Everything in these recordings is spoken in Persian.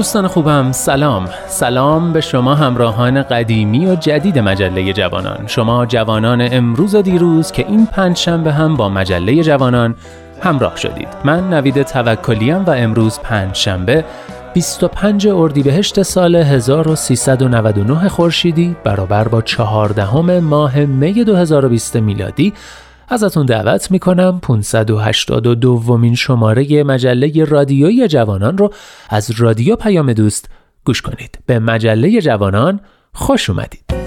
دوستان خوبم سلام. سلام به شما همراهان قدیمی و جدید مجله جوانان. شما جوانان امروز و دیروز که این پنج شنبه هم با مجله جوانان همراه شدید. من نوید توکلیم و امروز پنج شنبه 25 اردیبهشت سال 1399 خورشیدی برابر با 14 ماه می 2020 میلادی. ازتون دعوت می‌کنم 582 دومین شماره مجله رادیویی جوانان رو از رادیو پیام دوست گوش کنید. به مجله جوانان خوش اومدید.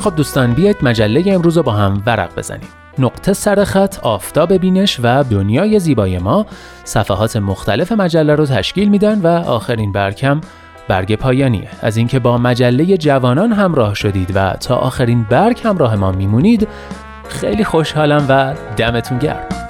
خب دوستان بیاید مجله امروز رو با هم ورق بزنیم. نقطه سرخط آفتاب بینش و دنیای زیبای ما. صفحات مختلف مجله رو تشکیل میدن و آخرین برکم برگ پایانیه. از اینکه با مجله جوانان همراه شدید و تا آخرین برگ همراه ما میمونید خیلی خوشحالم و دمتون گرم.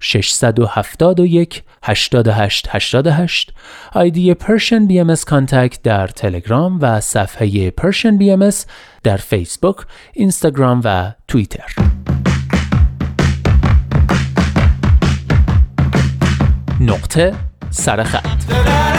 671 88 88 آیدی Persian BMS Contact در تلگرام و صفحه Persian BMS در فیسبوک، اینستاگرام و توییتر. نقطه سرخط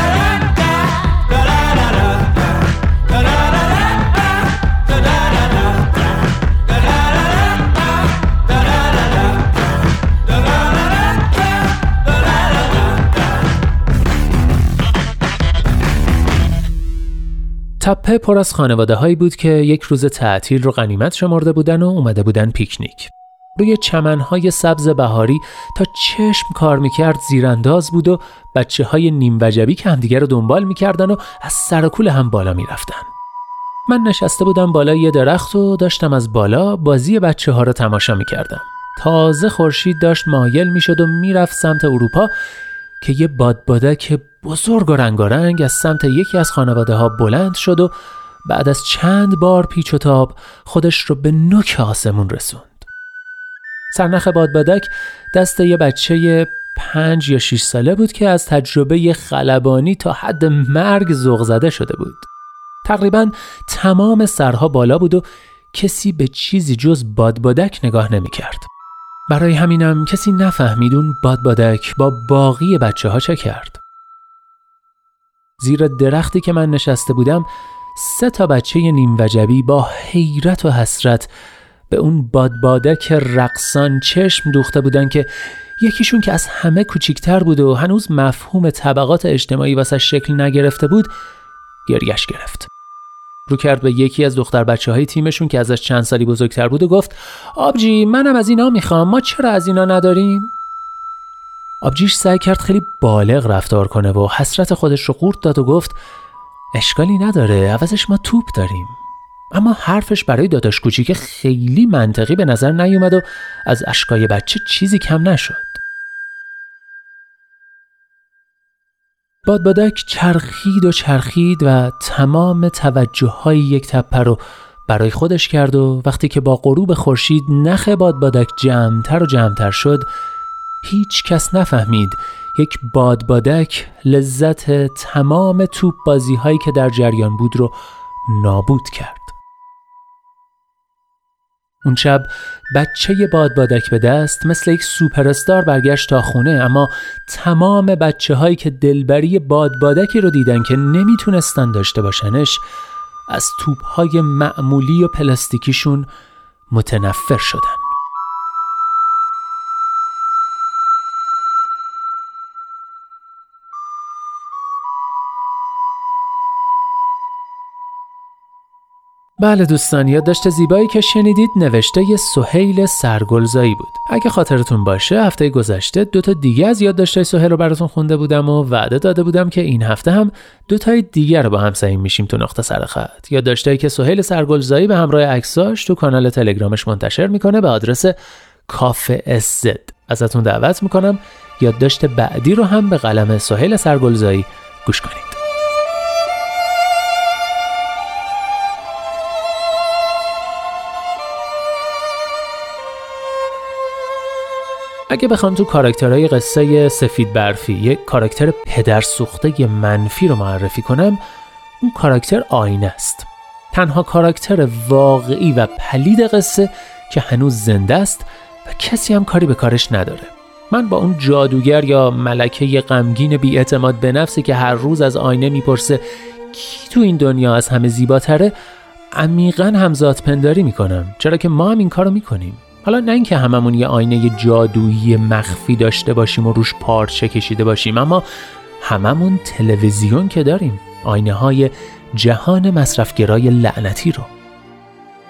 تپه پر از خانواده هایی بود که یک روز تعطیل رو غنیمت شمرده بودن و اومده بودن پیکنیک. روی چمنهای سبز بهاری تا چشم کار می‌کرد زیرانداز بود و بچه های نیم وجبی که همدیگه رو دنبال می‌کردن و از سرکول هم بالا می‌رفتن. من نشسته بودم بالای یه درخت و داشتم از بالا بازی بچه ها رو تماشا می‌کردم. تازه خورشید داشت مایل می‌شد و می‌رفت سمت اروپا که یه بادبادک بزرگ و رنگارنگ از سمت یکی از خانواده ها بلند شد و بعد از چند بار پیچ و تاب خودش رو به نوک آسمون رسوند. سرنخ بادبادک دست یه بچه پنج یا شیش ساله بود که از تجربه خلبانی تا حد مرگ زغ زده شده بود تقریبا تمام سرها بالا بود و کسی به چیزی جز بادبادک نگاه نمی کرد. برای همینم کسی نفهمید اون بادبادک با باقی بچه ها چه کرد. زیر درختی که من نشسته بودم سه تا بچه نیم وجبی با حیرت و حسرت به اون بادبادک رقصان چشم دوخته بودن که یکیشون که از همه کوچیکتر بود و هنوز مفهوم طبقات اجتماعی واسه شکل نگرفته بود گریش گرفت. رو کرد به یکی از دختر بچه های تیمشون که ازش چند سالی بزرگتر بود و گفت آبجی منم از اینا می‌خوام ما چرا از اینا نداریم؟ آبجیش سعی کرد خیلی بالغ رفتار کنه و حسرت خودش رو قورت داد و گفت اشکالی نداره عوضش ما توپ داریم اما حرفش برای داداش کوچیک خیلی منطقی به نظر نیومد و از اشکای بچه چیزی کم نشد بادبادک چرخید و چرخید و تمام توجه های یک تپه رو برای خودش کرد و وقتی که با غروب خورشید نخ بادبادک جمعتر و جمعتر شد هیچ کس نفهمید یک بادبادک لذت تمام توپ بازی هایی که در جریان بود رو نابود کرد. اون شب بچه بادبادک به دست مثل یک سوپرستار برگشت تا خونه اما تمام بچه هایی که دلبری بادبادکی رو دیدن که نمی‌تونستن داشته باشنش از توپ های معمولی و پلاستیکیشون متنفر شدن. بله دوستان یادداشت زیبایی که شنیدید نوشته سهیل سرگلزایی بود. اگه خاطرتون باشه هفته گذشته دو تا دیگه از یادداشت‌های سهیل رو براتون خونده بودم و وعده داده بودم که این هفته هم دو تای دیگر رو با هم سعی میشیم تو نقطه سر خط. یادداشتایی که سهیل سرگلزایی به همراه عکساش تو کانال تلگرامش منتشر می‌کنه به آدرس کافه اسزد ازتون دعوت می‌کنم یادداشت بعدی رو هم به قلم سهیل سرگلزایی گوش کنید. اگه بخوام تو کاراکترهای قصه سفید برفی یک کاراکتر پدر سوخته منفی رو معرفی کنم اون کاراکتر آینه است. تنها کاراکتر واقعی و پلید قصه که هنوز زنده است و کسی هم کاری به کارش نداره. من با اون جادوگر یا ملکه غمگین بیاعتماد به نفسی که هر روز از آینه می‌پرسه کی تو این دنیا از همه زیباتره عمیقا همزاد پنداری می‌کنم. چرا که ما هم این کارو می‌کنیم. حالا نه اینکه هممون یه آینه جادویی مخفی داشته باشیم و روش پارچه کشیده باشیم اما هممون تلویزیون که داریم آینه های جهان مصرفگرای لعنتی رو.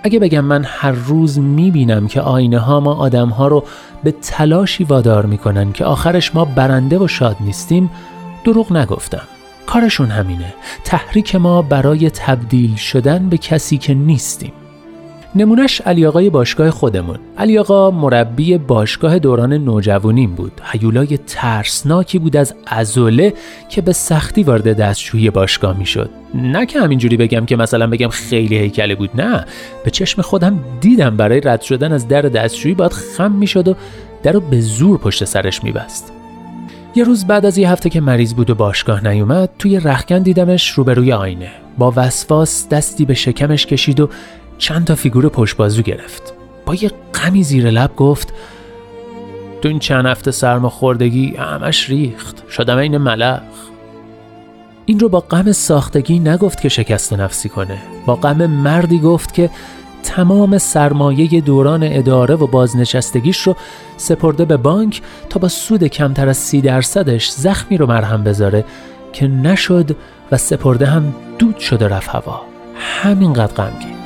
اگه بگم من هر روز می‌بینم که آینه ها ما آدم ها رو به تلاشی وادار می‌کنن که آخرش ما برنده و شاد نیستیم دروغ نگفتم. کارشون همینه. تحریک ما برای تبدیل شدن به کسی که نیستیم. نمونش علی آقای باشگاه خودمون. علی آقا مربی باشگاه دوران نوجوانیم بود. هیولای ترسناکی بود از ازوله که به سختی وارد دستشویی باشگاه می‌شد. نه که همینجوری بگم که مثلا بگم خیلی هیکله بود نه. به چشم خودم دیدم برای رد شدن از در دستشویی باید خم می‌شد و در رو به زور پشت سرش میبست. یه روز بعد از یه هفته که مریض بود و باشگاه نیومد توی رخکن دیدمش روبروی آینه. با وسواس دستی به شکمش کشید و چند تا فیگور پشت بازو گرفت. با یه غمی زیر لب گفت تو این چند هفته سرماخوردگی همش ریخت. شدم این ملخ. این رو با غم ساختگی نگفت که شکست نفسی کنه. با غم مردی گفت که تمام سرمایه دوران اداره و بازنشستگیش رو سپرده به بانک تا با سود کمتر از سی درصدش زخمی رو مرهم بذاره که نشد و سپرده هم دود شده رفت هوا. همینقدر غمگین.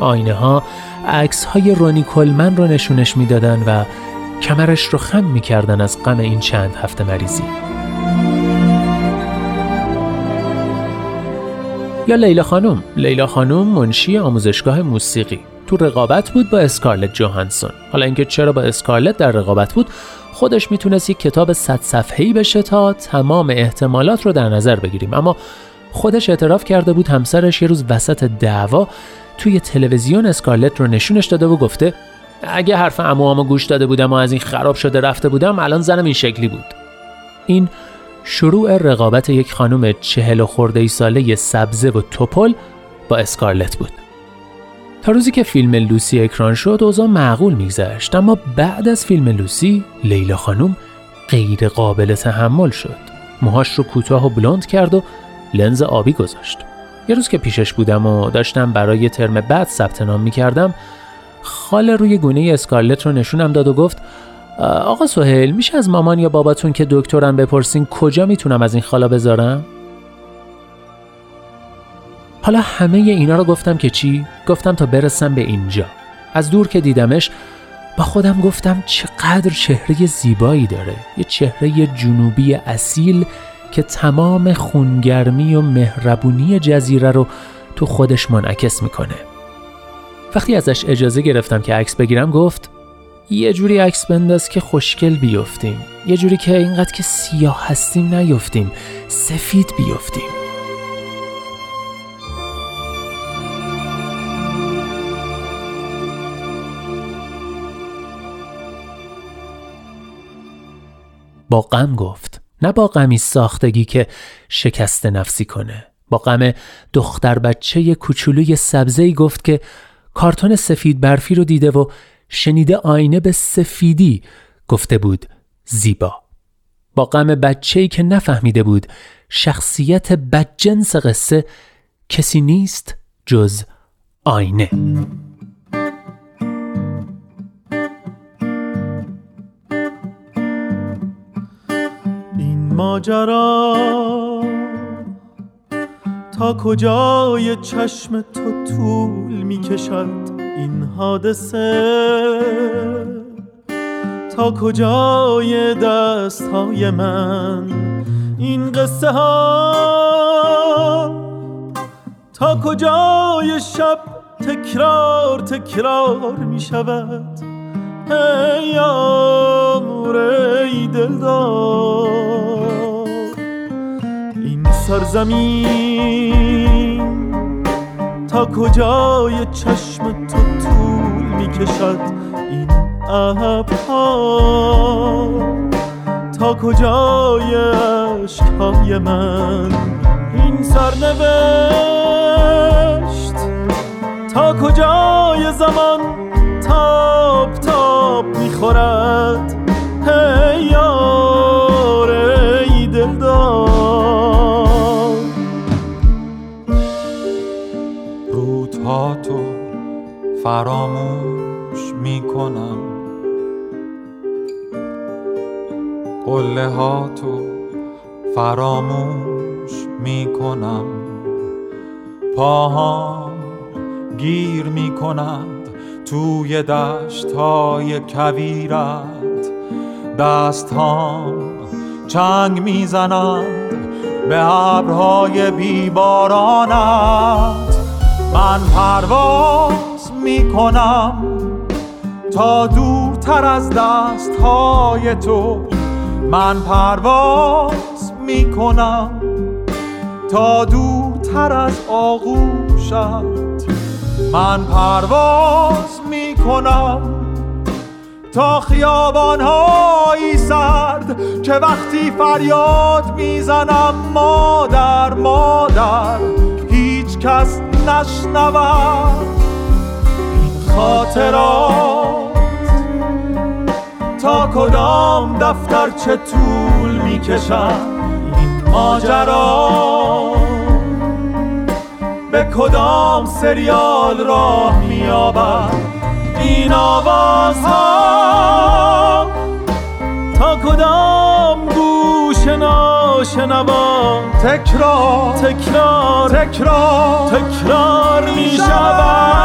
آینه ها عکس های رونی کلمن رو نشونش می‌دادن و کمرش رو خم می‌کردن از غم این چند هفته مریضی. یا لیلا خانم؟ لیلا خانم منشی آموزشگاه موسیقی. تو رقابت بود با اسکارلت جوهانسون. حالا اینکه چرا با اسکارلت در رقابت بود خودش می‌تونست یک کتاب صد صفحه‌ای بشه تا تمام احتمالات رو در نظر بگیریم. اما خودش اعتراف کرده بود همسرش یه روز وسط دعوا توی تلویزیون اسکارلت رو نشونش داده و گفته اگه حرف اموامو گوش داده بودم و از این خراب شده رفته بودم الان زنم این شکلی بود. این شروع رقابت یک خانم چهل و خورده ای ساله سبزه و توپل با اسکارلت بود. تا روزی که فیلم لوسی اکران شد اوضاع معقول میگذشت اما بعد از فیلم لوسی لیلا خانم غیر قابل تحمل شد. موهاش رو کوتاه و بلند کرد و لنز آبی گذاشت. یه روز که پیشش بودم و داشتم برای ترم بعد ثبت نام می‌کردم خال روی گونه اسکارلت رو نشونم داد و گفت آقا سهیل میشه از مامان یا باباتون که دکترم بپرسین کجا می‌تونم از این خالا بذارم؟ حالا همه اینا رو گفتم که چی؟ گفتم تا برسم به اینجا از دور که دیدمش با خودم گفتم چقدر چهره زیبایی داره یه چهره جنوبی اصیل که تمام خونگرمی و مهربونی جزیره رو تو خودش منعکس می‌کنه. وقتی ازش اجازه گرفتم که عکس بگیرم گفت یه جوری عکس بنداز که خوشگل بیفتیم. یه جوری که اینقدر که سیاه هستیم نیفتیم. سفید بیفتیم. با غم گفت نه با غمی ساختگی که شکست نفسی کنه. با غم دختر بچه کوچولوی سبزه گفت که کارتون سفید برفی رو دیده و شنیده آینه به سفیدی گفته بود زیبا. با غم بچه‌ای که نفهمیده بود شخصیت بدجنس قصه کسی نیست جز آینه. ماجرا. تا کجای چشم تو طول می کشد این حادثه؟ تا کجای دست های من این قصه ها تا کجای شب تکرار تکرار می شود ای آمور ای دلدار. سرزمین تا کجای چشم تو طول می کشد این ابرها تا کجای عشقهای من این سرنوشت؟ تا کجای زمان تاب تاب می‌خورد؟ فراموش می‌کنم. قله ها تو فراموش می‌کنم. پاهام گیر می‌کنند توی دشت های کویرت. دست چنگ می‌زنند به ابرهای بیبارانت. من پرواز می‌کنم تا دورتر از دست های تو. من پرواز می‌کنم تا دورتر از آغوشت. من پرواز می‌کنم تا خیابانهایی سرد که وقتی فریاد می‌زنم مادر مادر هیچ کس نشنود. خاطرات. تا کدام دفتر چه طول می‌کشد این ماجرا؟ به کدام سریال راه میابد این آواز ها تا کدام گوش ناشنوا تکرار تکرار تکرار. تکرار می‌شود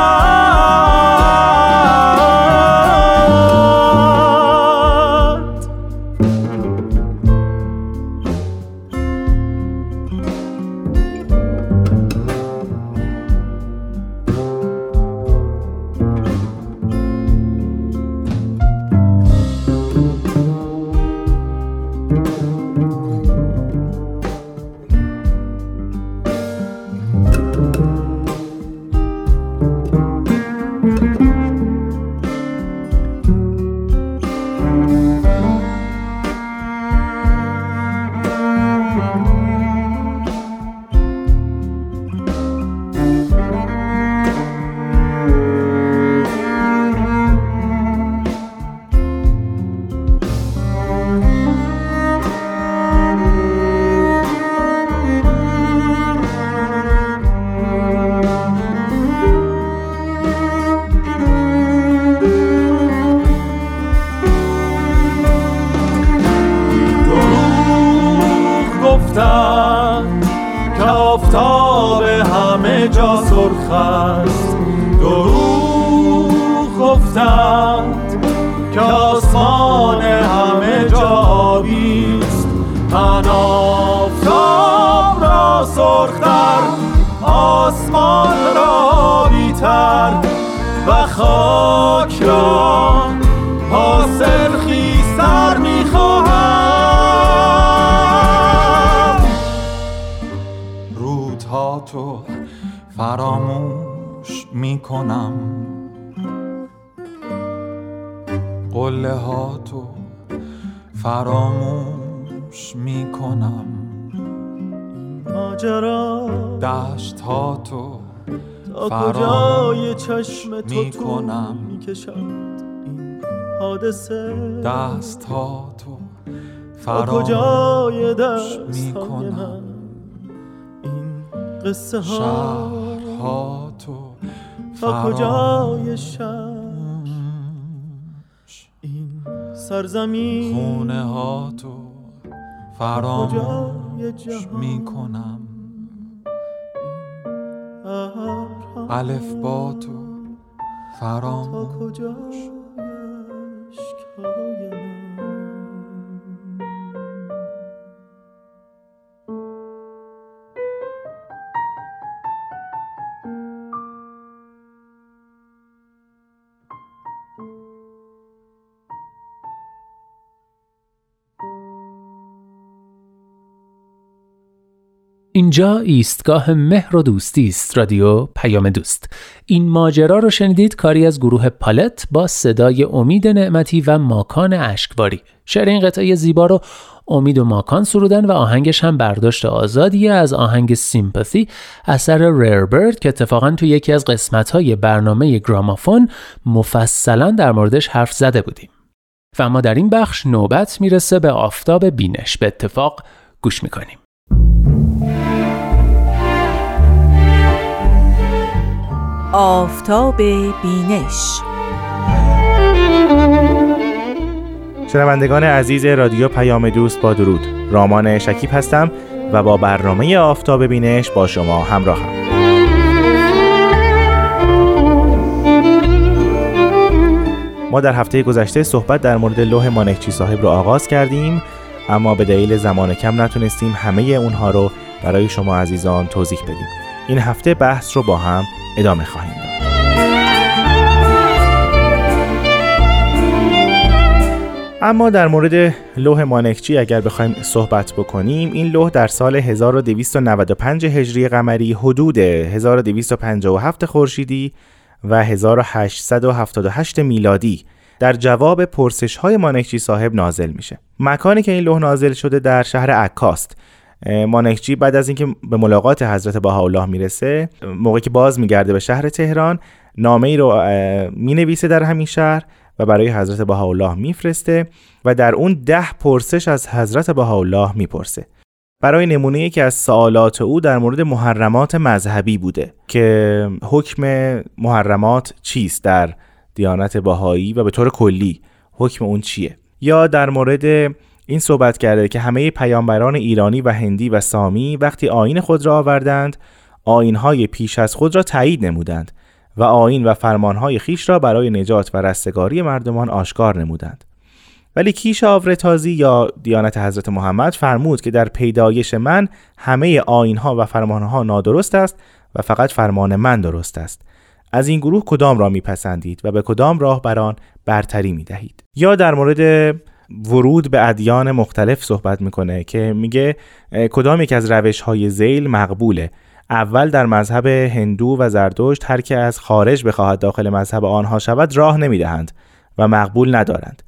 گفتند که آفتاب همه جا سرخ است. دروغ گفتند که آسمان همه جا آبیست من آفتاب را سرختر آسمان را بیتر و خاک را حاصل فراموش می‌کنم. قله ها تو فراموش می‌کنم. ماجرا دشت ها تو تا کجای چشم تو می‌کشد این حادثه؟ دست ها تو کجای دست های من؟ این قصه ها تو تا کجای شهر این سرزمین خونه ها تو فراموش می‌کنم. الف با تو فراموش. اینجا ایستگاه مهر و دوستی است رادیو پیام دوست. این ماجرا رو شنیدید کاری از گروه پالت با صدای امید نعمتی و ماکان اشکباری. شعر این قطعه زیبا رو امید و ماکان سرودن و آهنگش هم برداشت آزادیه از آهنگ سیمپاثی اثر ریربرد که اتفاقا تو یکی از قسمت‌های برنامه گرامافون مفصلا در موردش حرف زده بودیم. و ما در این بخش نوبت می‌رسه به آفتاب بینش. به اتفاق گوش می‌کنیم. آفتاب بینش. شنوندگان عزیز رادیو پیام دوست با درود. رامان شکیب هستم و با برنامه آفتاب بینش با شما همراهم. ما در هفته گذشته صحبت در مورد لوح مانکچی صاحب رو آغاز کردیم اما به دلیل زمان کم نتونستیم همه اونها رو برای شما عزیزان توضیح بدیم. این هفته بحث رو با هم ادامه خواهیم داد. اما در مورد لوح مانکچی اگر بخوایم صحبت بکنیم این لوح در سال 1295 هجری قمری حدود 1257 خورشیدی و 1878 میلادی در جواب پرسش های مانکچی صاحب نازل میشه. مکانی که این لوح نازل شده در شهر عکاست مانکچی بعد از اینکه به ملاقات حضرت بهاءالله می‌رسه موقعی که باز میگرده به شهر تهران نامه ای رو می‌نویسه در همین شهر و برای حضرت بهاءالله میفرسته و در اون ده پرسش از حضرت بهاءالله می‌پرسه. برای نمونه که از سوالات او در مورد محرمات مذهبی بوده که حکم محرمات چیست در دیانت بهایی و به طور کلی حکم اون چیه؟ یا در مورد این صحبت کرده که همه پیامبران ایرانی و هندی و سامی وقتی آین خود را آوردند آینهای پیش از خود را تایید نمودند و آین و فرمانهای خیش را برای نجات و رستگاری مردمان آشکار نمودند. ولی کیش آورتازی یا دیانت حضرت محمد فرمود که در پیدایش من همه آینها و فرمانها نادرست است و فقط فرمان من درست است. از این گروه کدام را میپسندید و به کدام راهبران برتری می‌دهید؟ یا در مورد ورود به ادیان مختلف صحبت می‌کنه که میگه کدام یک از روش های زیل مقبوله؟ اول در مذهب هندو و زردشت هر که از خارج بخواهد داخل مذهب آنها شود راه نمی‌دهند و مقبول ندارند.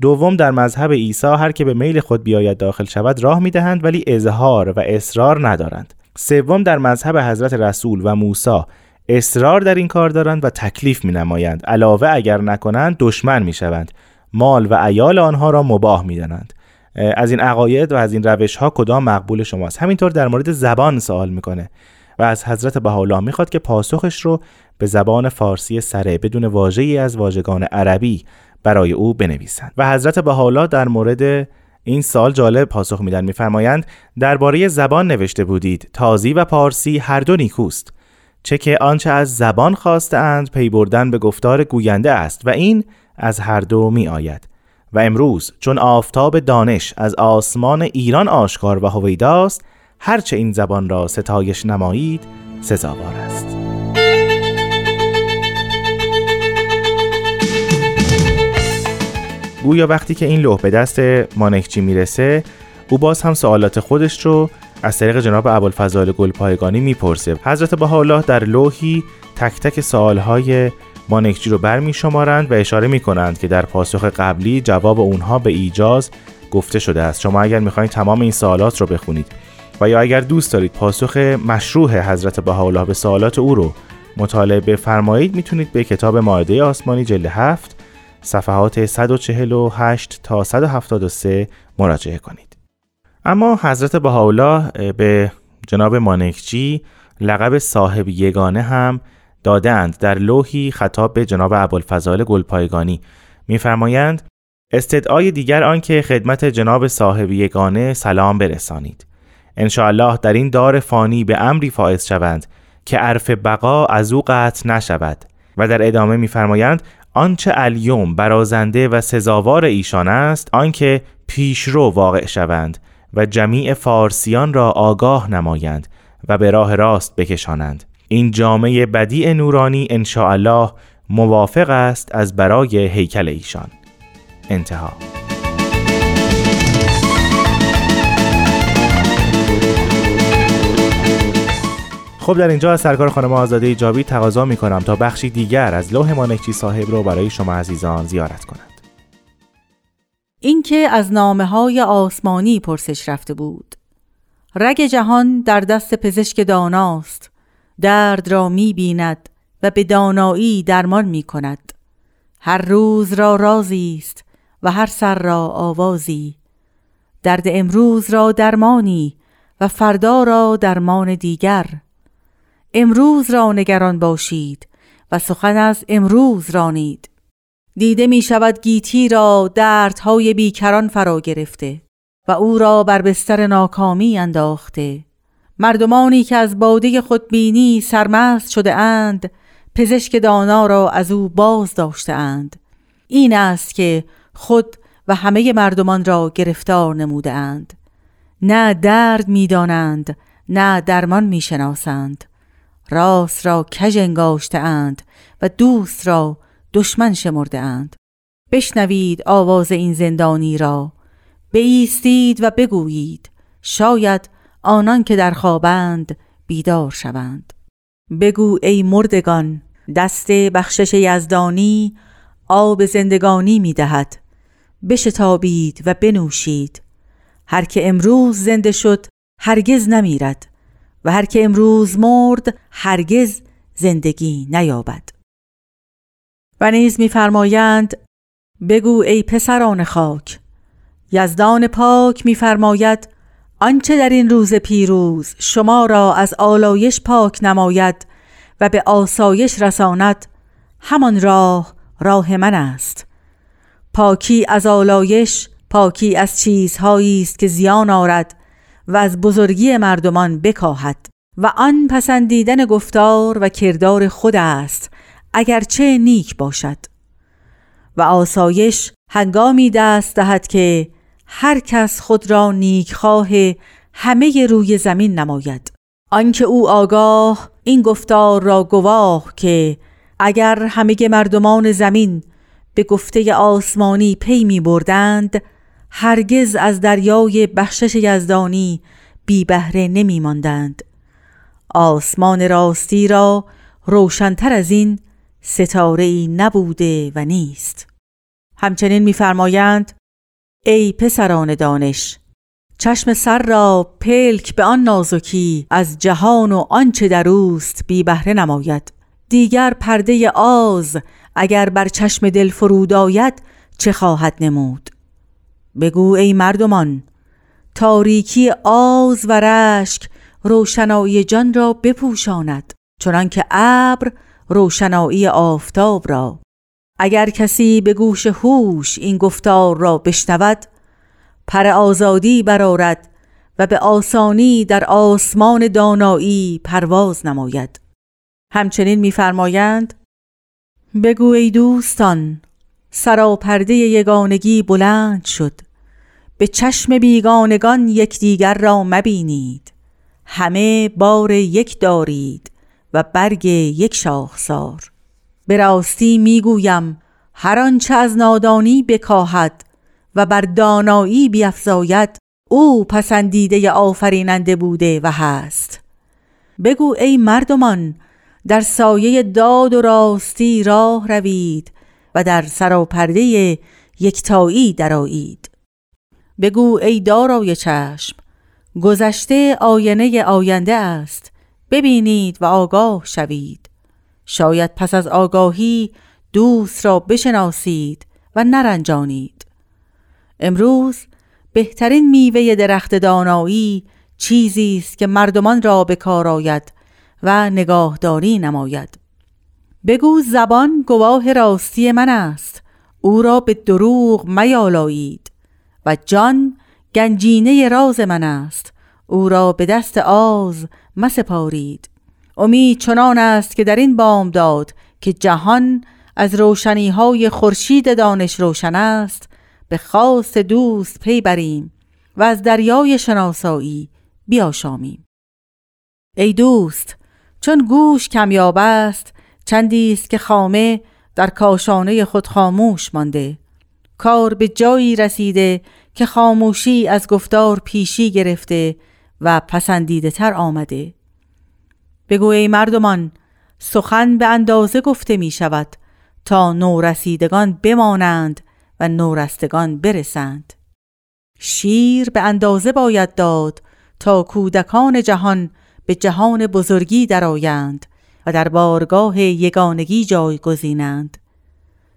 دوم در مذهب عیسی هر که به میل خود بیاید داخل شود راه می‌دهند ولی اظهار و اصرار ندارند. سوم در مذهب حضرت رسول و موسی اصرار در این کار دارند و تکلیف می نمایند علاوه اگر نکنند دشمن می شوند مال و ایال آنها را مباه می دانند. از این عقاید و از این روش ها کدام مقبول شماست؟ همینطور در مورد زبان سوال می‌کنه و از حضرت بهاءالله می‌خواد که پاسخش رو به زبان فارسی سره بدون واژه‌ای از واژگان عربی برای او بنویسند. و حضرت بهاءالله در مورد این سال جالب پاسخ میدن میفرمایند درباره زبان نوشته بودید. تازی و پارسی هر دو نیکوست. چه که آنچه از زبان خواستند پی بردن به گفتار گوینده است. و این از هر دو می آید و امروز چون آفتاب دانش از آسمان ایران آشکار و هویداست هرچه این زبان را ستایش نمایید سزاوار است. گویا وقتی که این لوح به دست مانکچی می‌رسه او باز هم سوالات خودش رو از طریق جناب ابوالفضل گلپایگانی می‌پرسه. حضرت بهاءالله در لوحی تک تک سوالهای مانکچی رو برمی شمارند و اشاره می کنند که در پاسخ قبلی جواب اونها به ایجاز گفته شده است. شما اگر می‌خواهید تمام این سوالات رو بخونید و یا اگر دوست دارید پاسخ مشروع حضرت بهاءالله به سوالات او رو مطالعه بفرمایید می‌تونید به کتاب ماعده آسمانی جلد 7 صفحات 148 تا 173 مراجعه کنید. اما حضرت بهاءالله به جناب مانکچی لقب صاحب یگانه هم دادند در لوحی خطاب به جناب ابوالفضال گلپایگانی. میفرمایند استدعای دیگر آنکه خدمت جناب صاحب یگانه سلام برسانید. الله در این دار فانی به امری فائز شوند که عرف بقا از او قطع نشود و در ادامه میفرمایند آنچه الیوم برازنده و سزاوار ایشان است آنکه پیشرو واقع شوند و جمیع فارسیان را آگاه نمایند و به راه راست بکشانند. این جامعه بدیع نورانی الله موافق است از برای هیکل ایشان. انتها. خب در اینجا از سرکار خانم آزاده ایجابی تقاضا می کنم تا بخشی دیگر از لوح مانکچی صاحب رو برای شما عزیزان زیارت کند. اینکه از نامه های آسمانی پرسش رفته بود. رگ جهان در دست پزشک داناست. درد را می بیند و به دانایی درمان می کند هر روز را رازی است و هر سر را آوازی. درد امروز را درمانی و فردا را درمان دیگر. امروز را نگران باشید و سخن از امروز رانید. دیده می شود گیتی را دردهای بیکران فرا گرفته و او را بر بستر ناکامی انداخته. مردمانی که از باده خودبینی سرمست شده اند پزشک دانا را از او باز داشته اند. این است که خود و همه مردمان را گرفتار نموده اند. نه درد می‌دانند نه درمان می‌شناسند. راست را کژ انگاشته اند و دوست را دشمن شمرده اند. بشنوید آواز این زندانی را. بیستید و بگویید شاید آنان که در خوابند بیدار شوند. بگو ای مردگان دست بخشش یزدانی آب زندگانی می دهد. بشتابید و بنوشید. هر که امروز زنده شد هرگز نمیرد. و هر که امروز مرد هرگز زندگی نیابد. و نیز میفرمایند بگو ای پسران خاک. یزدان پاک میفرماید آنچه در این روز پیروز شما را از آلایش پاک نماید و به آسایش رساند همان راه راه من است. پاکی از آلایش پاکی از چیزهایی است که زیان آرد و از بزرگی مردمان بکاهد. و آن پسندیدن گفتار و کردار خود است اگرچه نیک باشد. و آسایش هنگامی دست دهد که هر کس خود را نیکخواه همه روی زمین نماید آنکه او آگاه این گفتار را گواه که اگر همه مردمان زمین به گفته آسمانی پی می بردند هرگز از دریای بخشش یزدانی بی بهره نمی ماندند. آسمان راستی را روشنتر از این ستاره ای نبوده و نیست همچنین میفرمایند ای پسران دانش چشم سر را پلک به آن نازکی از جهان و آنچه در اوست بی بهره نماید. دیگر پرده آز اگر بر چشم دل فرود آید چه خواهد نمود؟ بگو ای مردمان تاریکی آز و رشک روشنایی جان را بپوشاند چنانکه ابر روشنایی آفتاب را. اگر کسی به گوش هوش این گفتار را بشنود پر آزادی برارد و به آسانی در آسمان دانایی پرواز نماید. همچنین میفرمایند بگو ای دوستان سراپرده یگانگی بلند شد. به چشم بیگانگان یکدیگر را مبینید. همه بار یک دارید و برگ یک شاخسار. به راستی می‌گویم هر آنچه از نادانی بکاهد و بر دانایی بیفزاید او پسندیده آفریننده بوده و هست. بگو ای مردمان در سایه داد و راستی راه روید و در سراپرده یکتایی درایید بگو ای دارای چشم گذشته آینه آینده است ببینید و آگاه شوید. شاید پس از آگاهی دوست را بشناسید و نرنجانید. امروز بهترین میوه درخت دانایی چیزی است که مردمان را به کار آید و نگاهداری نماید. بگو زبان گواه راستی من است. او را به دروغ میالایید و جان گنجینه راز من است. او را به دست آز مسپارید. امید چنان است که در این بام داد که جهان از روشنی های خورشید دانش روشن است به خاص دوست پی بریم و از دریای شناسایی بیاشامیم. ای دوست چون گوش کمیاب است چندی است که خامه در کاشانه خود خاموش مانده. کار به جایی رسیده که خاموشی از گفتار پیشی گرفته و پسندیده تر آمده. بگو ای مردمان سخن به اندازه گفته می شود تا نورسیدگان بمانند و نورستگان برسند. شیر به اندازه باید داد تا کودکان جهان به جهان بزرگی درآیند و در بارگاه یگانگی گزینند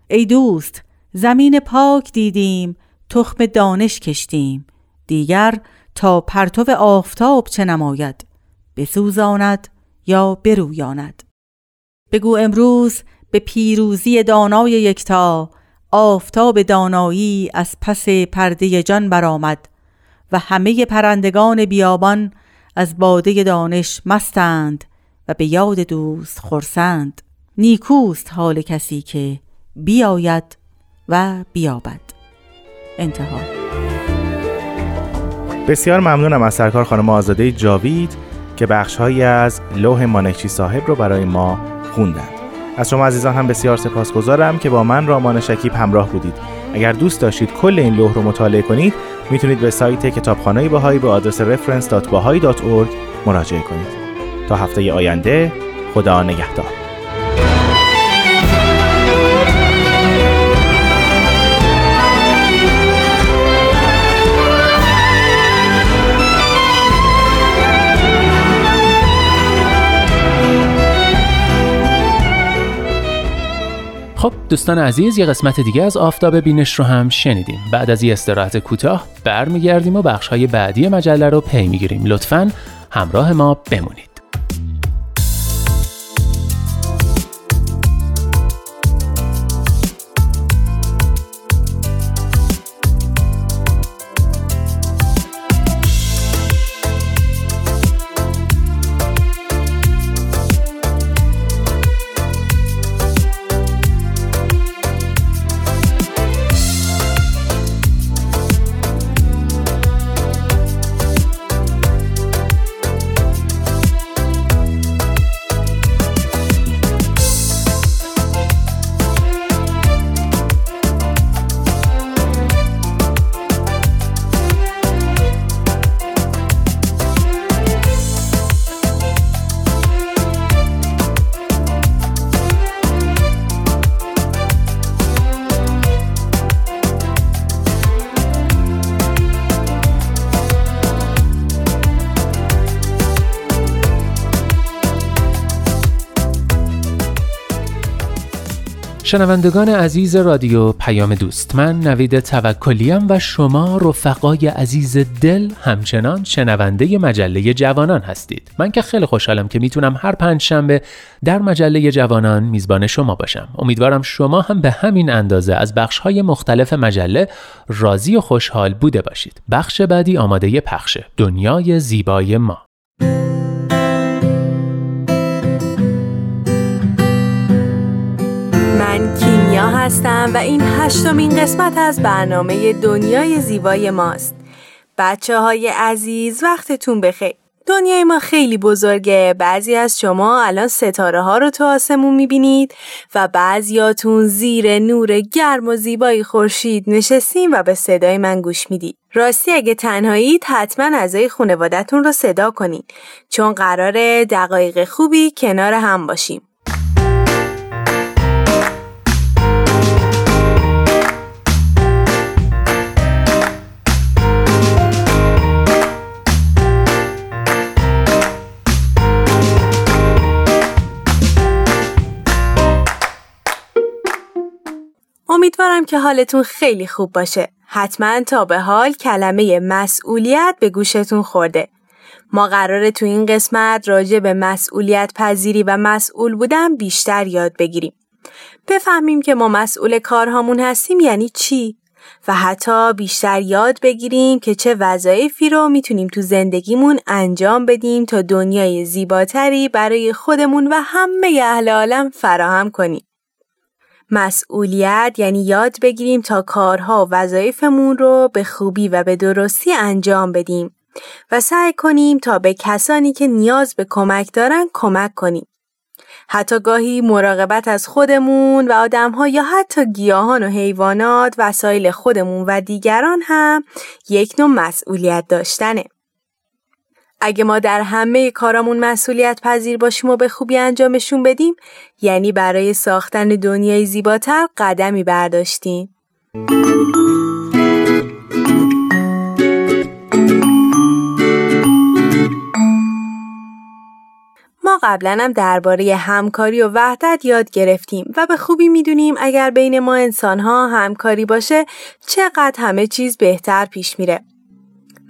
ای دوست زمین پاک دیدیم تخم دانش کشتیم دیگر تا پرتو آفتاب چه نماید؟ بسوزاند یا برویاند. بگو امروز به پیروزی دانای یکتا آفتاب دانایی از پس پرده جان برآمد و همه پرندگان بیابان از باده دانش مستند و به یاد دوست خورسند نیکوست حال کسی که بیاید و بیابد. انتها. بسیار ممنونم از سرکار خانم آزاده جاوید. که بخشهایی از لوح مانکچی صاحب رو برای ما خوندند از شما عزیزان هم بسیار سپاسگزارم که با من رامان شکیب همراه بودید. اگر دوست داشتید کل این لوح رو مطالعه کنید می‌تونید به سایت کتابخانه باهایی به آدرس reference.bahai.org مراجعه کنید. تا هفته آینده خدا نگهدار. دوستان عزیز یه قسمت دیگه از آفتاب بینش رو هم شنیدیم. بعد از یه استراحت کوتاه برمیگردیم و بخش های بعدی مجله رو پی می‌گیریم. لطفا همراه ما بمونید. شنوندگان عزیز رادیو پیام دوست من نوید توکلیم و شما رفقای عزیز دل همچنان شنونده مجله جوانان هستید. من که خیلی خوشحالم که می‌تونم هر پنج شنبه در مجله جوانان میزبان شما باشم. امیدوارم شما هم به همین اندازه از بخشهای مختلف مجله راضی و خوشحال بوده باشید. بخش بعدی آماده پخشه دنیای زیبای ما. هستم و این هشتمین قسمت از برنامه دنیای زیبای ماست. بچه های عزیز وقتتون بخیر. دنیای ما خیلی بزرگه. بعضی از شما الان ستاره ها رو تو آسمون می‌بینید و بعضیاتون زیر نور گرم و زیبای خورشید نشستین و به صدای من گوش می‌دید. راستی اگه تنهایید حتما اعضای خانوادتون رو صدا کنید چون قرار دقایق خوبی کنار هم باشیم. امیدوارم که حالتون خیلی خوب باشه. حتما تا به حال کلمه مسئولیت به گوشتون خورده. ما قراره تو این قسمت راجع به مسئولیت پذیری و مسئول بودن بیشتر یاد بگیریم. بفهمیم که ما مسئول کارهامون هستیم یعنی چی؟ و حتی بیشتر یاد بگیریم که چه وظایفی رو می‌تونیم تو زندگیمون انجام بدیم تا دنیای زیباتری برای خودمون و همه اهل عالم فراهم کنیم. مسئولیت یعنی یاد بگیریم تا کارها و وظایفمون رو به خوبی و به درستی انجام بدیم و سعی کنیم تا به کسانی که نیاز به کمک دارن کمک کنیم. حتی گاهی مراقبت از خودمون و آدمها یا حتی گیاهان و حیوانات وسایل خودمون و دیگران هم یک نوع مسئولیت داشتنه. اگه ما در همه کارامون مسئولیت پذیر باشیم و به خوبی انجامشون بدیم یعنی برای ساختن دنیای زیباتر قدمی برداشتیم. ما قبلا هم درباره همکاری و وحدت یاد گرفتیم و به خوبی می‌دونیم اگر بین ما انسان ها همکاری باشه چقدر همه چیز بهتر پیش میره.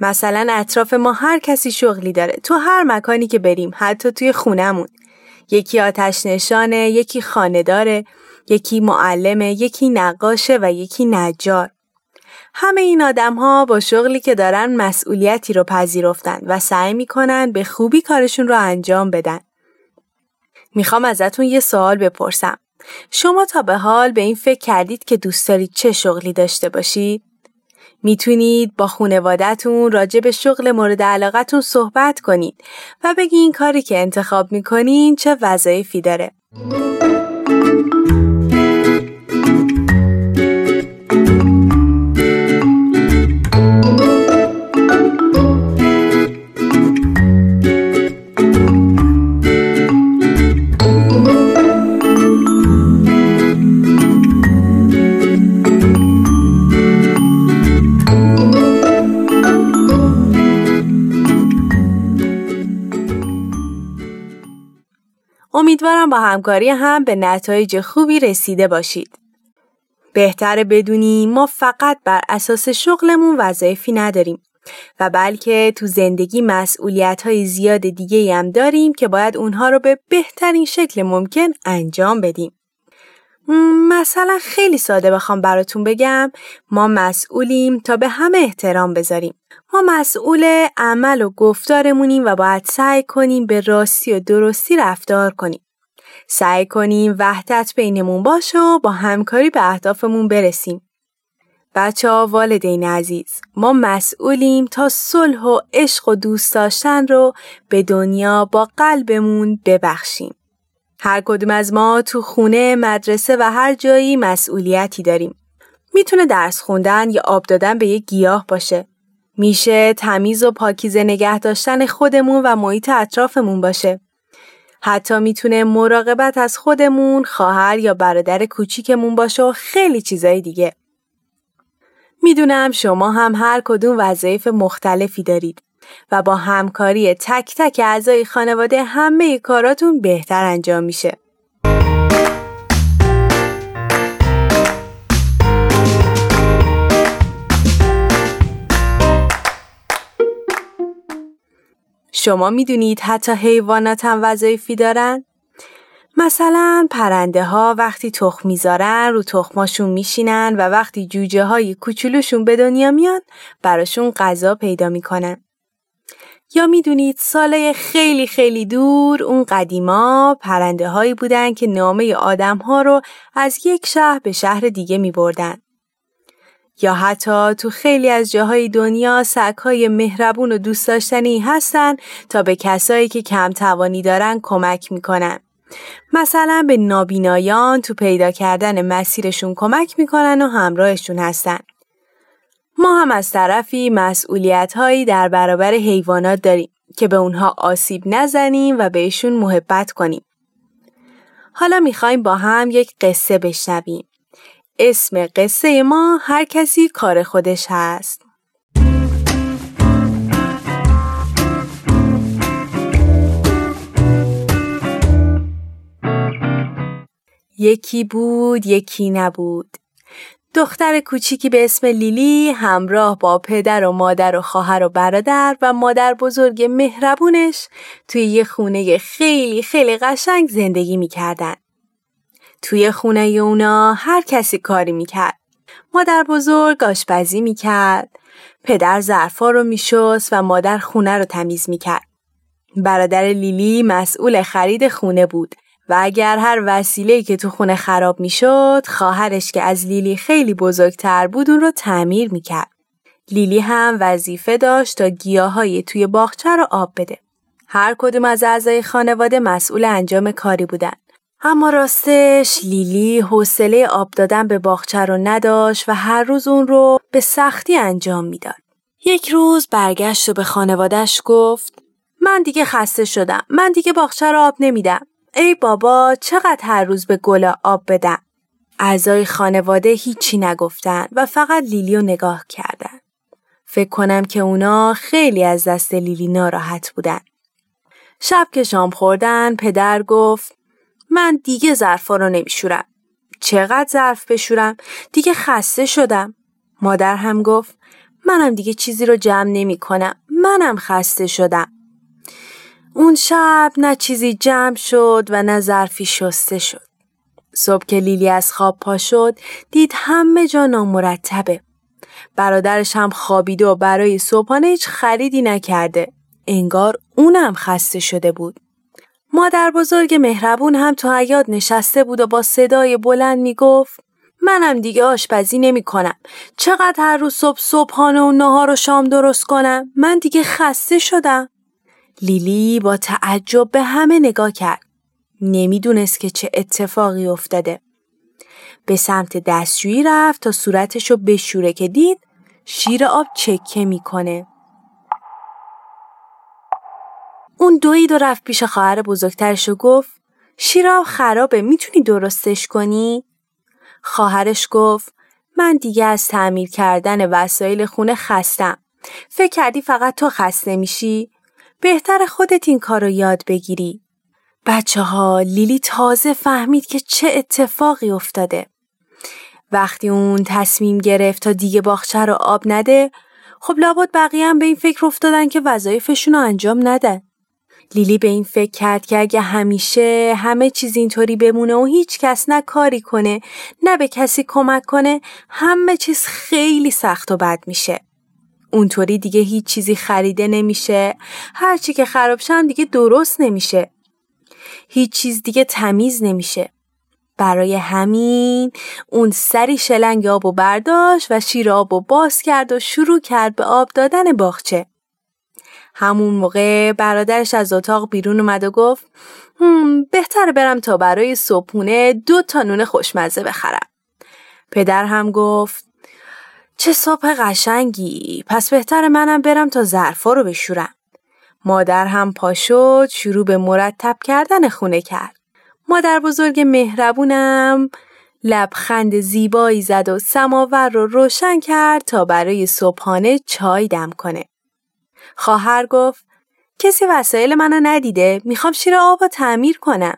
مثلا اطراف ما هر کسی شغلی داره تو هر مکانی که بریم حتی توی خونمون یکی آتش نشانه یکی خانه داره یکی معلمه یکی نقاشه و یکی نجار همه این آدم ها با شغلی که دارن مسئولیتی رو پذیرفتن و سعی می‌کنن به خوبی کارشون رو انجام بدن. می‌خوام ازتون یه سوال بپرسم. شما تا به حال به این فکر کردید که دوست دارید چه شغلی داشته باشید؟ می‌تونید با خونوادتون راجع به شغل مورد علاقتون صحبت کنید و بگین کاری که انتخاب می‌کنین چه وظایفی داره. امیدوارم با همکاری هم به نتایج خوبی رسیده باشید. بهتره بدونیم ما فقط بر اساس شغلمون وظایفی نداریم و بلکه تو زندگی مسئولیت های زیاد دیگه هم داریم که باید اونها رو به بهترین شکل ممکن انجام بدیم. مثلا خیلی ساده بخوام براتون بگم ما مسئولیم تا به همه احترام بذاریم. ما مسئول عمل و گفتارمونیم و باید سعی کنیم به راستی و درستی رفتار کنیم. سعی کنیم وحدت بینمون باشه و با همکاری به اهدافمون برسیم. بچه ها والدین عزیز ما مسئولیم تا صلح و عشق و دوست داشتن رو به دنیا با قلبمون ببخشیم. هر کدوم از ما تو خونه، مدرسه و هر جایی مسئولیتی داریم. می‌تونه درس خوندن یا آب دادن به یک گیاه باشه. میشه تمیز و پاکیزه نگه داشتن خودمون و محیط اطرافمون باشه. حتی می‌تونه مراقبت از خودمون، خواهر یا برادر کوچیکمون باشه و خیلی چیزای دیگه. می‌دونم شما هم هر کدوم وظایف مختلفی دارید و با همکاری تک تک اعضای خانواده همه کاراتون بهتر انجام میشه. شما می‌دونید حتی حیوانات هم وظایفی دارن؟ مثلا پرنده ها وقتی تخم می‌ذارن رو تخماشون میشینن و وقتی جوجه های کوچولوشون به دنیا میان براشون غذا پیدا می‌کنن. یا می‌دونید ساله خیلی خیلی دور اون قدیما پرنده هایی بودن که نامه آدم ها رو از یک شهر به شهر دیگه می بردن. یا حتی تو خیلی از جاهای دنیا های مهربون و دوست داشتنی هستن تا به کسایی که کم توانی دارن کمک می‌کنن. مثلا به نابینایان تو پیدا کردن مسیرشون کمک می‌کنن و همراهشون هستن. ما هم از طرفی مسئولیت هایی در برابر حیوانات داریم که به اونها آسیب نزنیم و بهشون محبت کنیم. حالا می‌خوایم با هم یک قصه بشنویم. اسم قصه ما هر کسی کار خودش هست. یکی بود یکی نبود دختر کوچیکی به اسم لیلی همراه با پدر و مادر و خواهر و برادر و مادر بزرگ مهربونش توی یه خونه خیلی خیلی قشنگ زندگی می‌کردن. توی خونه اونا هر کسی کاری می‌کرد. مادر بزرگ آشپزی می‌کرد. پدر ظرفا رو میشست و مادر خونه رو تمیز می‌کرد. برادر لیلی مسئول خرید خونه بود و اگر هر وسیله که تو خونه خراب می‌شد خواهرش که از لیلی خیلی بزرگتر بود اون رو تعمیر می‌کرد. لیلی هم وظیفه داشت تا گیاهای توی باغچه رو آب بده. هر کدوم از اعضای خانواده مسئول انجام کاری بودن. اما راستش لیلی حوصله آب دادن به باغچه رو نداشت و هر روز اون رو به سختی انجام می‌داد. یک روز برگشت و به خانوادش گفت من دیگه خسته شدم. من دیگه باغچه رو آب نمیدم. ای بابا چقدر هر روز به گل آب بدم. اعضای خانواده هیچی نگفتن و فقط لیلی رو نگاه کردن. فکر کنم که اونا خیلی از دست لیلی ناراحت بودن. شب که شام خوردن پدر گفت من دیگه ظرفا رو نمیشورم. چقدر ظرف بشورم؟ دیگه خسته شدم. مادر هم گفت منم دیگه چیزی رو جمع نمی کنم. منم خسته شدم. اون شب نه چیزی جمع شد و نه ظرفی شسته شد. صبح که لیلی از خواب پا شد دید همه جا نامرتبه. برادرش هم خوابیده و برای صبحانه هیچ خریدی نکرده. انگار اونم خسته شده بود. مادر بزرگ مهربون هم تو حیات نشسته بود و با صدای بلند می‌گفت منم دیگه آشپزی نمی کنم. چقدر هر روز صبح صبحانه و نهار و شام درست کنم؟ من دیگه خسته شدم. لیلی با تعجب به همه نگاه کرد. نمی‌دونست که چه اتفاقی افتاده. به سمت دستشویی رفت تا صورتشو بشوره که دید شیر آب چکه می‌کنه. اون دوید و رفت پیش خواهر بزرگترش و گفت شیر آب خرابه می‌تونی درستش کنی؟ خواهرش گفت من دیگه از تعمیر کردن وسایل خونه خستم. فکر کردی فقط تو خسته میشی؟ بهتر خودت این کار رو یاد بگیری. بچه ها لیلی تازه فهمید که چه اتفاقی افتاده. وقتی اون تصمیم گرفت تا دیگه باخچه رو آب نده خب لابد بقیه هم به این فکر افتادن که وظایفشون رو انجام ندن. لیلی به این فکر کرد که اگه همیشه همه چیز اینطوری بمونه و هیچ کس نه کاری کنه نه به کسی کمک کنه همه چیز خیلی سخت و بد میشه. اونطوری دیگه هیچ چیزی خریده نمیشه. هرچی که خراب شم دیگه درست نمیشه. هیچ چیز دیگه تمیز نمیشه. برای همین اون سری شلنگ آب و برداشت و شیر آب و باز کرد و شروع کرد به آب دادن باغچه. همون موقع برادرش از اتاق بیرون اومد و گفت بهتر برم تا برای صبحونه دو تا نون خوشمزه بخرم. پدر هم گفت چه صبح قشنگی. پس بهتر منم برم تا ظرفا رو بشورم. مادر هم پا شد شروع به مرتب کردن خونه کرد. مادر بزرگ مهربونم لبخند زیبایی زد و سماور رو روشن کرد تا برای صبحانه چای دم کنه. خواهر گفت کسی وسایل منو ندیده می‌خوام شیر آب و تعمیر کنم.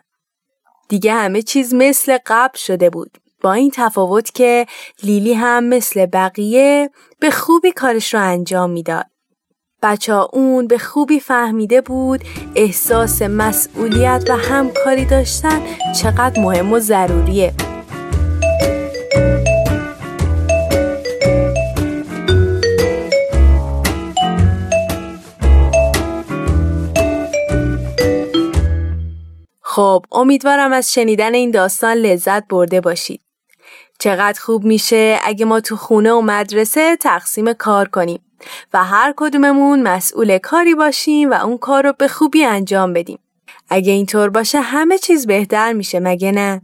دیگه همه چیز مثل قبل شده بود. با این تفاوت که لیلی هم مثل بقیه به خوبی کارش رو انجام می‌داد. بچه اون به خوبی فهمیده بود احساس مسئولیت و همکاری داشتن چقدر مهم و ضروریه خب امیدوارم از شنیدن این داستان لذت برده باشید. چقدر خوب میشه اگه ما تو خونه و مدرسه تقسیم کار کنیم و هر کدوممون مسئول کاری باشیم و اون کار رو به خوبی انجام بدیم. اگه اینطور باشه همه چیز بهتر میشه مگه نه؟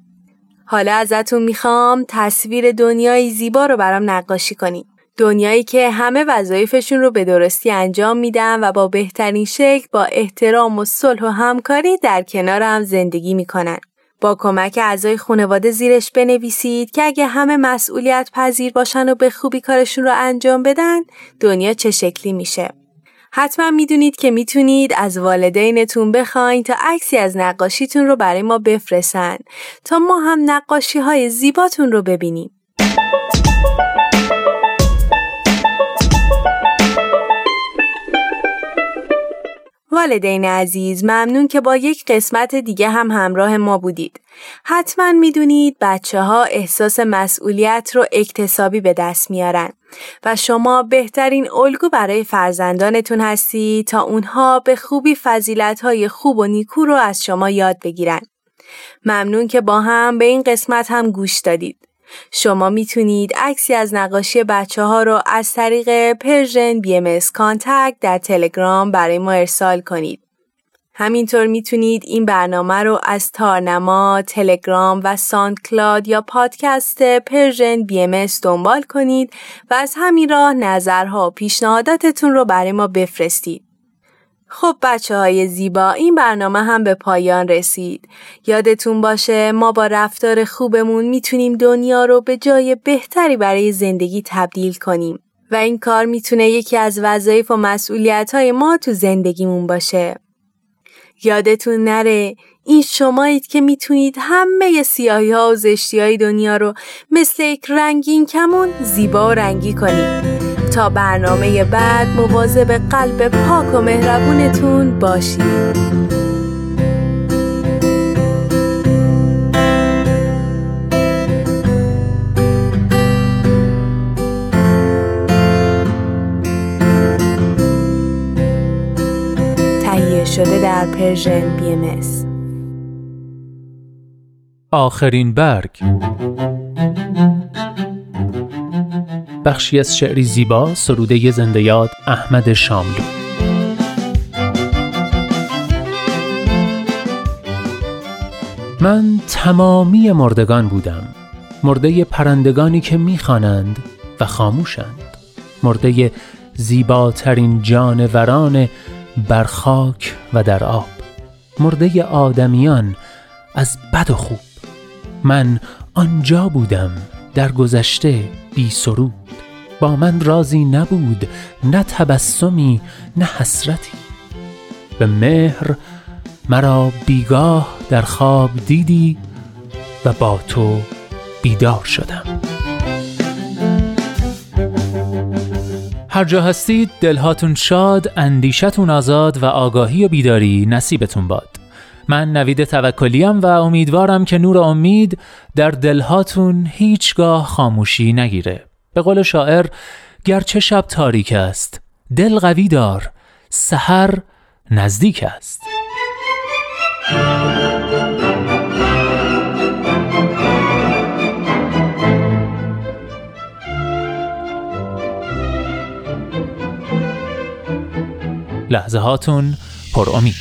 حالا ازتون می‌خوام تصویر دنیای زیبا رو برام نقاشی کنیم. دنیایی که همه وظایفشون رو به درستی انجام میدن و با بهترین شکل با احترام و صلح و همکاری در کنار هم زندگی می‌کنن. با کمک اعضای خانواده زیرش بنویسید که اگه همه مسئولیت پذیر باشن و به خوبی کارشون رو انجام بدن دنیا چه شکلی میشه. حتما می‌دونید که می‌تونید از والدینتون بخواین تا عکسی از نقاشیتون رو برای ما بفرستن تا ما هم نقاشی های زیباتون رو ببینیم. والدین عزیز ممنون که با یک قسمت دیگه هم همراه ما بودید. حتما می‌دونید بچه ها احساس مسئولیت رو اکتسابی به دست میارن و شما بهترین الگو برای فرزندانتون هستی تا اونها به خوبی فضیلت های خوب و نیکو رو از شما یاد بگیرن. ممنون که با هم به این قسمت هم گوش دادید. شما می‌تونید عکسی از نقاشی بچه ها رو از طریق Persian BMS Contact در تلگرام برای ما ارسال کنید. همینطور می‌تونید این برنامه رو از تارنما، تلگرام و SoundCloud یا پادکست Persian BMS دنبال کنید و از همین راه نظرها و پیشنهاداتتون رو برای ما بفرستید. خب بچه های زیبا این برنامه هم به پایان رسید. یادتون باشه ما با رفتار خوبمون می‌تونیم دنیا رو به جای بهتری برای زندگی تبدیل کنیم. و این کار می‌تونه یکی از وظایف و مسئولیت های ما تو زندگیمون باشه. یادتون نره این شمایید که می‌تونید همه سیاهی ها و زشتی های دنیا رو مثل یک رنگین کمون زیبا و رنگی کنید. تا برنامه بعد مواظب قلب پاک و مهربونتون باشید شده در پرژن بی ام آخرین برگ. بخشی از شعری زیبا سروده زنده یاد احمد شاملو. من تمامی مردگان بودم. مرده پرندگانی که می‌خوانند و خاموشند. مرده زیباترین جانوران بر خاک و در آب. مرده آدمیان از بد و خوب. من آنجا بودم در گذشته بی سرود. با من رازی نبود نه تبسمی نه حسرتی. به مهر مرا بیگاه در خواب دیدی و با تو بیدار شدم. هر جا هستید دلهاتون شاد اندیشتون آزاد و آگاهی و بیداری نصیبتون باد. من نوید توکلیم و امیدوارم که نور امید در دلهاتون هیچگاه خاموشی نگیره. به قول شاعر گرچه شب تاریک است دل قوی دار سحر نزدیک است. لحظه هاتون پر امید.